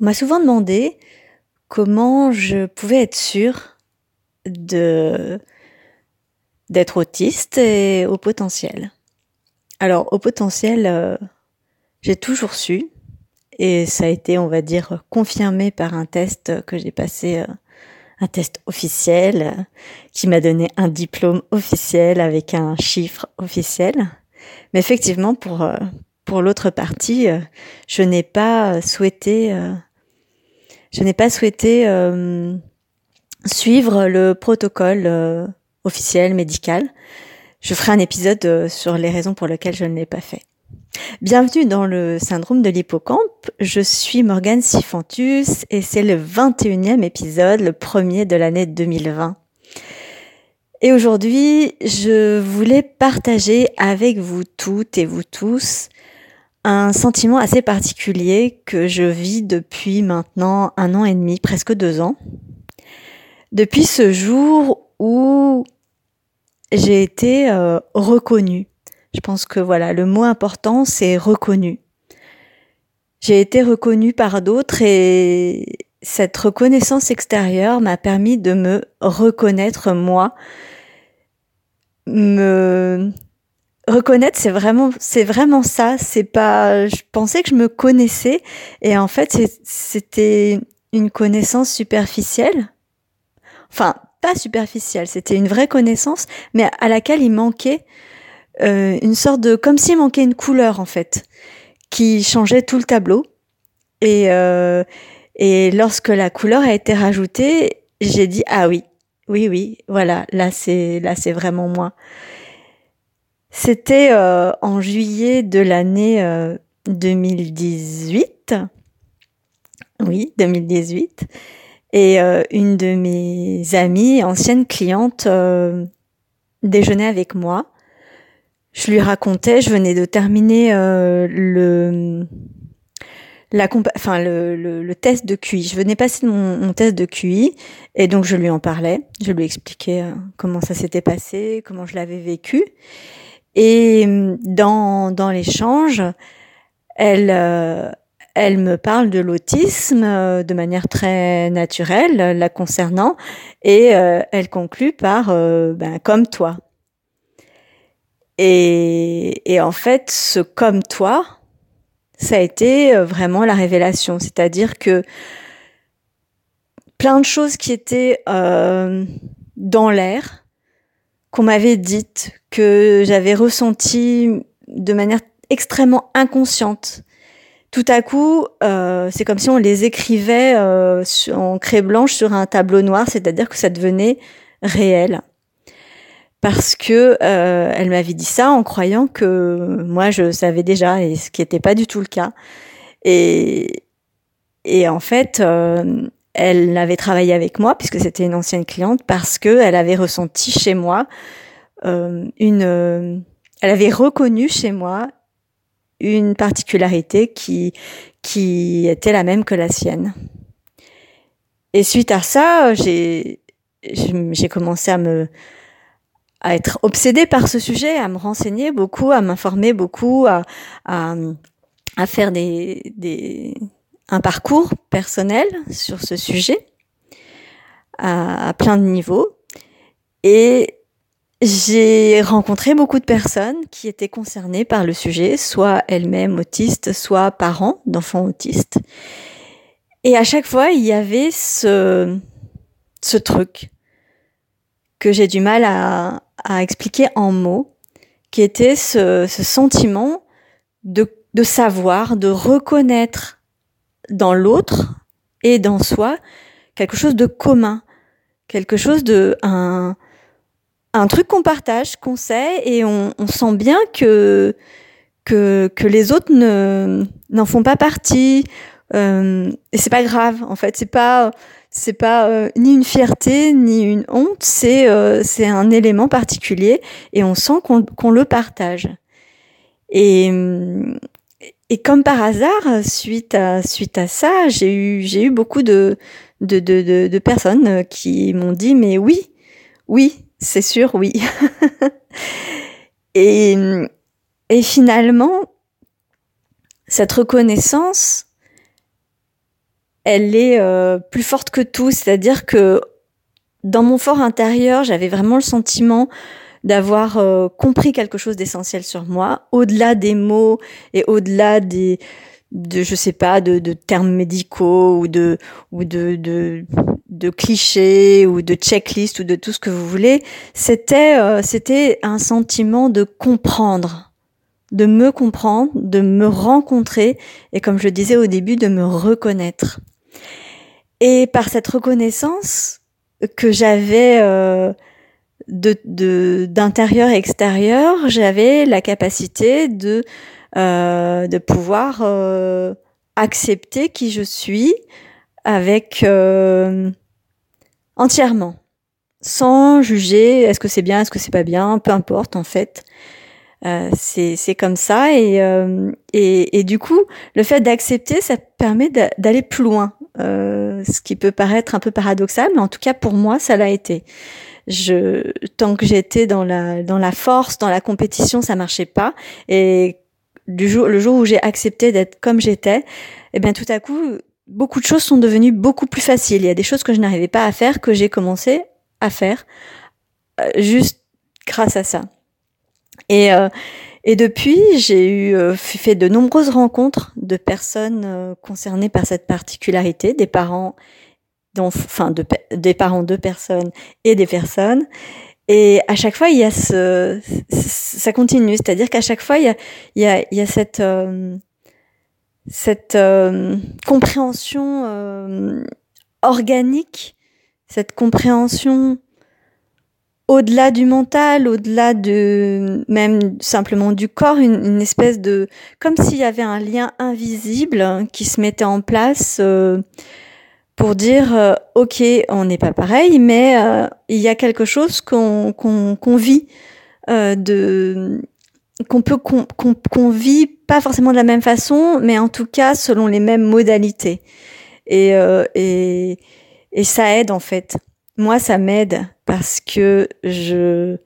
On m'a souvent demandé comment je pouvais être sûre de d'être autiste et au potentiel. Alors au potentiel, euh, j'ai toujours su et ça a été, on va dire, confirmé par un test que j'ai passé, euh, un test officiel euh, qui m'a donné un diplôme officiel avec un chiffre officiel. Mais effectivement, pour pour l'autre partie, je n'ai pas souhaité je n'ai pas souhaité euh, suivre le protocole euh, officiel médical. Je ferai un épisode euh, sur les raisons pour lesquelles je ne l'ai pas fait. Bienvenue dans le syndrome de l'hippocampe. Je suis Morgane Sifantus et c'est le 21e épisode, le premier de l'année 2020. Et aujourd'hui, je voulais partager avec vous toutes et vous tous un sentiment assez particulier que je vis depuis maintenant un an et demi, presque deux ans. Depuis ce jour où j'ai été euh, reconnue. Je pense que voilà, le mot important, c'est reconnu. J'ai été reconnue par d'autres et cette reconnaissance extérieure m'a permis de me reconnaître moi, me reconnaître c'est vraiment c'est vraiment ça. C'est pas je pensais que je me connaissais. Et en fait c'était une connaissance superficielle. Enfin pas superficielle c'était une vraie connaissance mais à laquelle il manquait euh, une sorte de comme s'il manquait une couleur en fait qui changeait tout le tableau. Et euh, et lorsque la couleur a été rajoutée j'ai dit ah oui oui oui voilà là c'est là c'est vraiment moi c'était euh, en juillet de l'année 2018. Euh, oui, 2018. Et euh, une de mes amies, ancienne cliente, déjeunait avec moi. Je lui racontais, je venais de terminer le, la enfin le, le, test de QI. Je venais passer mon, mon, test de QI et donc je lui en parlais. Je lui expliquais comment ça s'était passé, comment je l'avais vécu. Et hum, dans, dans l'échange, elle, euh, elle me parle de l'autisme euh, de manière très naturelle, la concernant, et euh, elle conclut par ben, comme toi. Et, et en fait, ce comme toi, ça a été vraiment la révélation. C'est-à-dire que plein de choses qui étaient dans l'air, qu'on m'avait dites, que j'avais ressenti de manière extrêmement inconsciente. Tout à coup, euh, c'est comme si on les écrivait euh, en craie blanche sur un tableau noir, c'est-à-dire que ça devenait réel. Parce que euh, elle m'avait dit ça en croyant que moi je savais déjà, et ce qui n'était pas du tout le cas. Et, et en fait, elle avait travaillé avec moi puisque c'était une ancienne cliente parce que elle avait ressenti chez moi euh, une, euh, elle avait reconnu chez moi une particularité qui qui était la même que la sienne. Et suite à ça, j'ai j'ai commencé à me à être obsédée par ce sujet, à me renseigner beaucoup, à m'informer beaucoup, à, à, à faire des, des, un parcours personnel sur ce sujet à, plein de niveaux. Et j'ai rencontré beaucoup de personnes qui étaient concernées par le sujet, soit elles-mêmes autistes, soit parents d'enfants autistes. Et à chaque fois, il y avait ce, ce truc que j'ai du mal à, à, expliquer en mots, qui était ce, ce sentiment de, de savoir, de reconnaître dans l'autre et dans soi quelque chose de commun, quelque chose de un, truc qu'on partage, qu'on sait et on, sent bien que que, les autres ne n'en font pas partie. Euh, et c'est pas grave en fait. C'est pas c'est pas euh, ni une fierté ni une honte. C'est euh, c'est un élément particulier et on sent qu'on qu'on le partage. Et et comme par hasard, suite à suite à ça, j'ai eu j'ai eu beaucoup de de, de, de, personnes qui m'ont dit mais oui, oui, c'est sûr, oui. et, et finalement, cette reconnaissance, elle est euh, plus forte que tout. C'est-à-dire que dans mon fort intérieur, j'avais vraiment le sentiment d'avoir euh, compris quelque chose d'essentiel sur moi, au-delà des mots et au-delà des de je sais pas de, de termes médicaux ou de ou de, de, de clichés ou de checklists ou de tout ce que vous voulez c'était euh, c'était un sentiment de comprendre de me comprendre de me rencontrer et comme je disais au début de me reconnaître. Et par cette reconnaissance que j'avais euh, de d'intérieur et extérieur, j'avais la capacité de euh, de pouvoir euh, accepter qui je suis avec euh, entièrement, sans juger est-ce que c'est bien, est-ce que c'est pas bien, peu importe en fait. Euh, c'est comme ça et, euh, et, et du coup le fait d'accepter ça permet d'aller plus loin euh, ce qui peut paraître un peu paradoxal, mais en tout cas pour moi, ça l'a été. Je, tant que j'étais dans la dans la force, dans la compétition, ça marchait pas. Et du jour, le jour où j'ai accepté d'être comme j'étais, eh bien tout à coup, beaucoup de choses sont devenues beaucoup plus faciles. Il y a des choses que je n'arrivais pas à faire que j'ai commencé à faire euh, juste grâce à ça. Et euh, et depuis, j'ai eu euh, fait de nombreuses rencontres de personnes euh, concernées par cette particularité, des parents, enfin de, des parents de personnes et des personnes. Et à chaque fois, il y a ça continue, c'est-à-dire qu'à chaque fois, il y a, cette, euh, cette compréhension organique, cette compréhension au-delà du mental, au-delà de même simplement du corps, une, espèce de comme s'il y avait un lien invisible qui se mettait en place euh, pour dire euh, ok on n'est pas pareil, mais euh, il y a quelque chose qu'on qu'on vit de qu'on peut qu'on vit pas forcément de la même façon, mais en tout cas selon les mêmes modalités. Et et et ça aide en fait. Moi, ça m'aide parce que je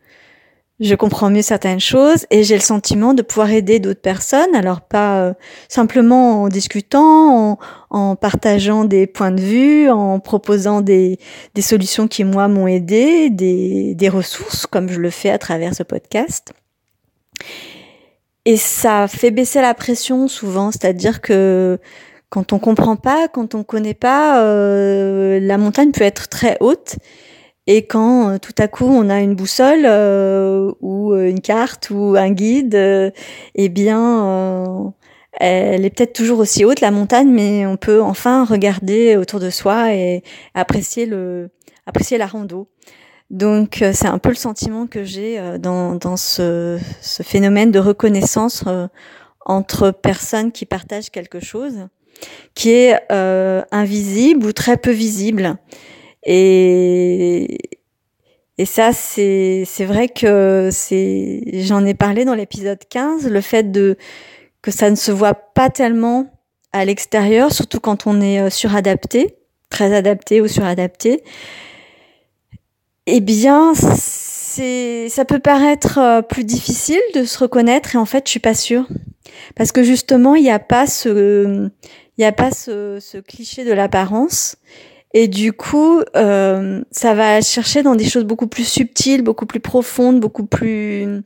je comprends mieux certaines choses et j'ai le sentiment de pouvoir aider d'autres personnes. Alors pas euh, simplement en discutant, en, partageant des points de vue, en proposant des, solutions qui moi m'ont aidé, des, des ressources comme je le fais à travers ce podcast. Et ça fait baisser la pression souvent, c'est-à-dire que quand on comprend pas, quand on connaît pas, euh, la montagne peut être très haute. Et quand euh, tout à coup on a une boussole euh, ou une carte ou un guide, eh bien, elle est peut-être toujours aussi haute la montagne, mais on peut enfin regarder autour de soi et apprécier le, apprécier la rando. Donc c'est un peu le sentiment que j'ai dans, dans ce, ce, phénomène de reconnaissance entre personnes qui partagent quelque chose qui est euh, invisible ou très peu visible. Et, et ça, c'est, vrai que j'en ai parlé dans l'épisode 15, le fait de, que ça ne se voit pas tellement à l'extérieur, surtout quand on est euh, suradapté, très adapté ou suradapté. Eh bien, ça peut paraître euh, plus difficile de se reconnaître et en fait, je suis pas sûre. Parce que justement, il n'y a pas ce, il n'y a pas ce, cliché de l'apparence. Et du coup, euh, ça va chercher dans des choses beaucoup plus subtiles, beaucoup plus profondes, beaucoup plus...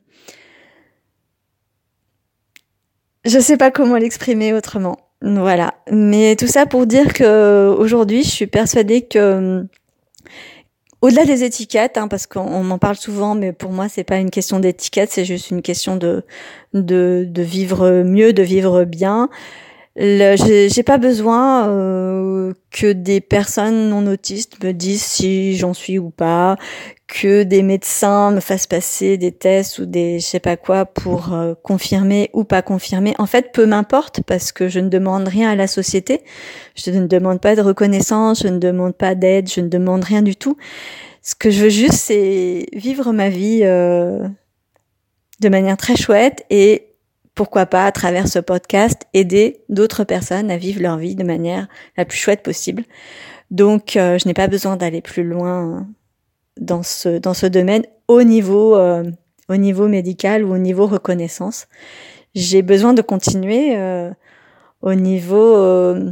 Je sais pas comment l'exprimer autrement. Voilà. Mais tout ça pour dire que aujourd'hui, je suis persuadée que au-delà des étiquettes, hein, parce qu'on m'en parle souvent, mais pour moi, c'est pas une question d'étiquette, c'est juste une question de, de, de vivre mieux, de vivre bien. J'ai pas besoin euh, que des personnes non autistes me disent si j'en suis ou pas, que des médecins me fassent passer des tests ou des je sais pas quoi pour euh, confirmer ou pas confirmer. En fait, peu m'importe parce que je ne demande rien à la société. Je ne demande pas de reconnaissance, je ne demande pas d'aide, je ne demande rien du tout. Ce que je veux juste, c'est vivre ma vie euh, de manière très chouette et pourquoi pas à travers ce podcast aider d'autres personnes à vivre leur vie de manière la plus chouette possible. Donc euh, je n'ai pas besoin d'aller plus loin dans ce dans ce domaine au niveau euh, au niveau médical ou au niveau reconnaissance. J'ai besoin de continuer euh, au niveau euh,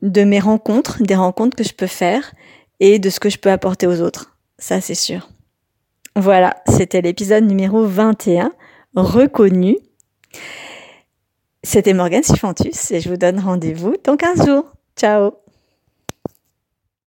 de mes rencontres, des rencontres que je peux faire et de ce que je peux apporter aux autres. Ça c'est sûr. Voilà, c'était l'épisode numéro 21, reconnu. C'était Morgane Sifantus et je vous donne rendez-vous dans 15 jours. Ciao